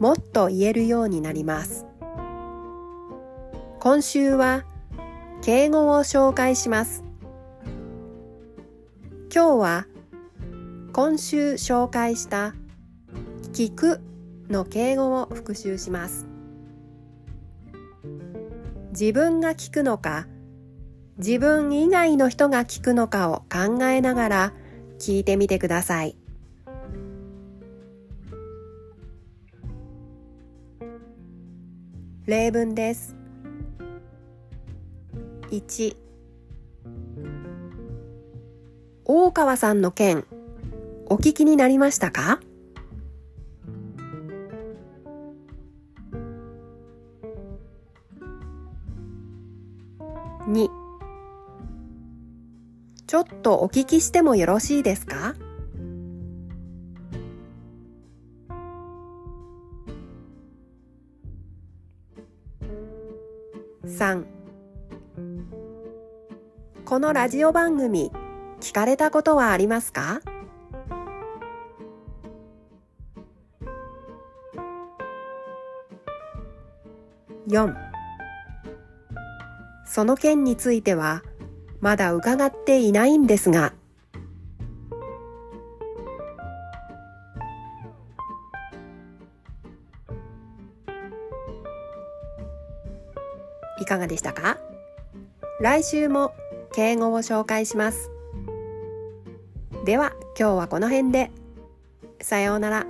もっと言えるようになります。今週は敬語を紹介します。今日は今週紹介した聞くの敬語を復習します。自分が聞くのか自分以外の人が聞くのかを考えながら聞いてみてください。例文です。1大川さんの件お聞きになりましたか？2ちょっとお聞きしてもよろしいですか？3このラジオ番組聞かれたことはありますか？4その件についてはまだ伺っていないんですがいかがでしたか？来週も敬語を紹介します。では今日はこの辺で。さようなら。